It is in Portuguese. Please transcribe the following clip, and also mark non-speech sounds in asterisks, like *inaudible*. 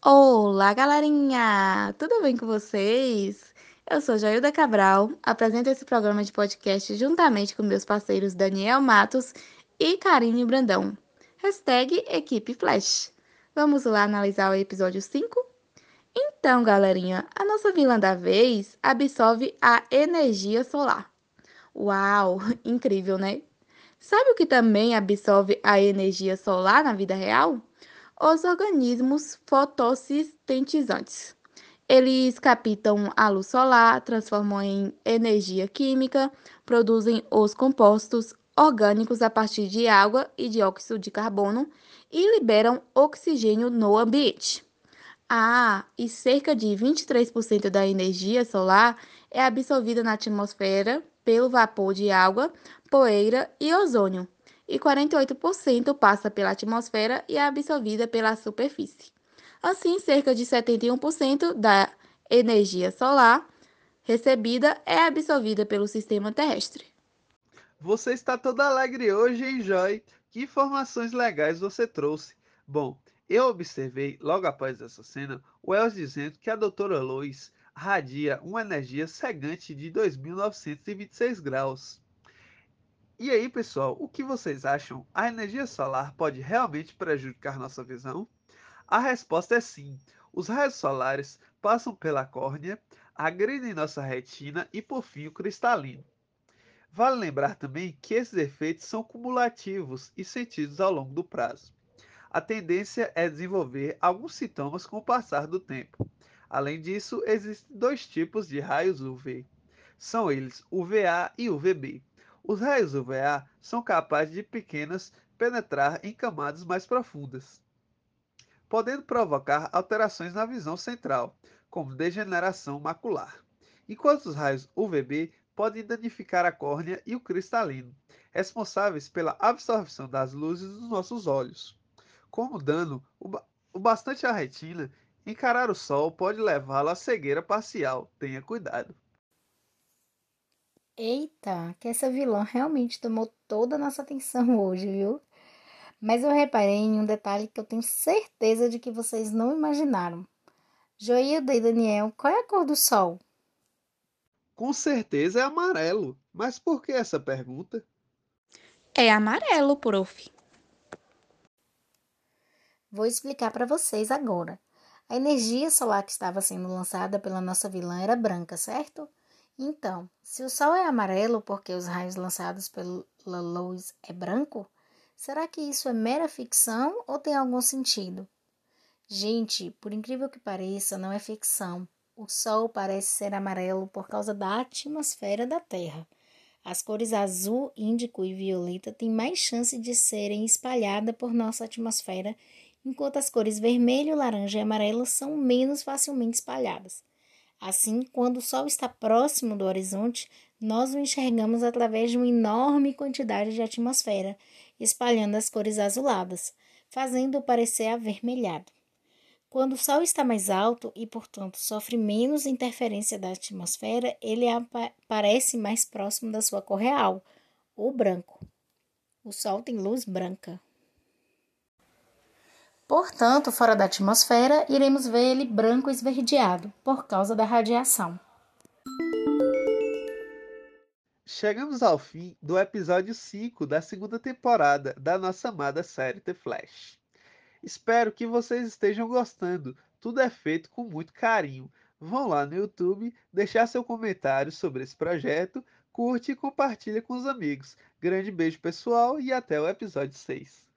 Olá, galerinha! Tudo bem com vocês? Eu sou Jailda Cabral, apresento esse programa de podcast juntamente com meus parceiros Daniel Matos e Karine Brandão. Hashtag Equipe Flash. Vamos lá analisar o episódio 5? Então, galerinha, a nossa vilã da vez absorve a energia solar. Uau, *laughs* incrível, né? Sabe o que também absorve a energia solar na vida real? Os organismos fotossintetizantes. Eles captam a luz solar, transformam em energia química, produzem os compostos orgânicos a partir de água e dióxido de carbono e liberam oxigênio no ambiente. Ah, e cerca de 23% da energia solar é absorvida na atmosfera pelo vapor de água, poeira e ozônio, e 48% passa pela atmosfera e é absorvida pela superfície. Assim, cerca de 71% da energia solar recebida é absorvida pelo sistema terrestre. Você está toda alegre hoje, hein, Joy? Que informações legais você trouxe. Bom, eu observei, logo após essa cena, o Wells dizendo que a doutora Lois radia uma energia cegante de 2.926 graus. E aí, pessoal, o que vocês acham? A energia solar pode realmente prejudicar nossa visão? A resposta é sim. Os raios solares passam pela córnea, agridem nossa retina e, por fim, o cristalino. Vale lembrar também que esses efeitos são cumulativos e sentidos ao longo do prazo. A tendência é desenvolver alguns sintomas com o passar do tempo. Além disso, existem dois tipos de raios UV. São eles UVA e UVB. Os raios UVA são capazes de pequenas penetrar em camadas mais profundas, podendo provocar alterações na visão central, como degeneração macular, enquanto os raios UVB podem danificar a córnea e o cristalino, responsáveis pela absorção das luzes dos nossos olhos. Como dano o bastante à retina, encarar o sol pode levá-lo à cegueira parcial. Tenha cuidado. Eita, que essa vilã realmente tomou toda a nossa atenção *laughs* hoje, viu? Mas eu reparei em um detalhe que eu tenho certeza de que vocês não imaginaram. Joilda e Daniel, qual é a cor do sol? Com certeza é amarelo. Mas por que essa pergunta? É amarelo, prof. Vou explicar para vocês agora. A energia solar que estava sendo lançada pela nossa vilã era branca, certo? Então, se o Sol é amarelo porque os raios lançados pela luz é branco, será que isso é mera ficção ou tem algum sentido? Gente, por incrível que pareça, não é ficção. O Sol parece ser amarelo por causa da atmosfera da Terra. As cores azul, índico e violeta têm mais chance de serem espalhadas por nossa atmosfera, enquanto as cores vermelho, laranja e amarelo são menos facilmente espalhadas. Assim, quando o Sol está próximo do horizonte, nós o enxergamos através de uma enorme quantidade de atmosfera, espalhando as cores azuladas, fazendo-o parecer avermelhado. Quando o Sol está mais alto e, portanto, sofre menos interferência da atmosfera, ele aparece mais próximo da sua cor real, o branco. O Sol tem luz branca. Portanto, fora da atmosfera, iremos ver ele branco esverdeado, por causa da radiação. Chegamos ao fim do episódio 5 da segunda temporada da nossa amada série The Flash. Espero que vocês estejam gostando. Tudo é feito com muito carinho. Vão lá no YouTube, deixar seu comentário sobre esse projeto, curte e compartilha com os amigos. Grande beijo pessoal e até o episódio 6.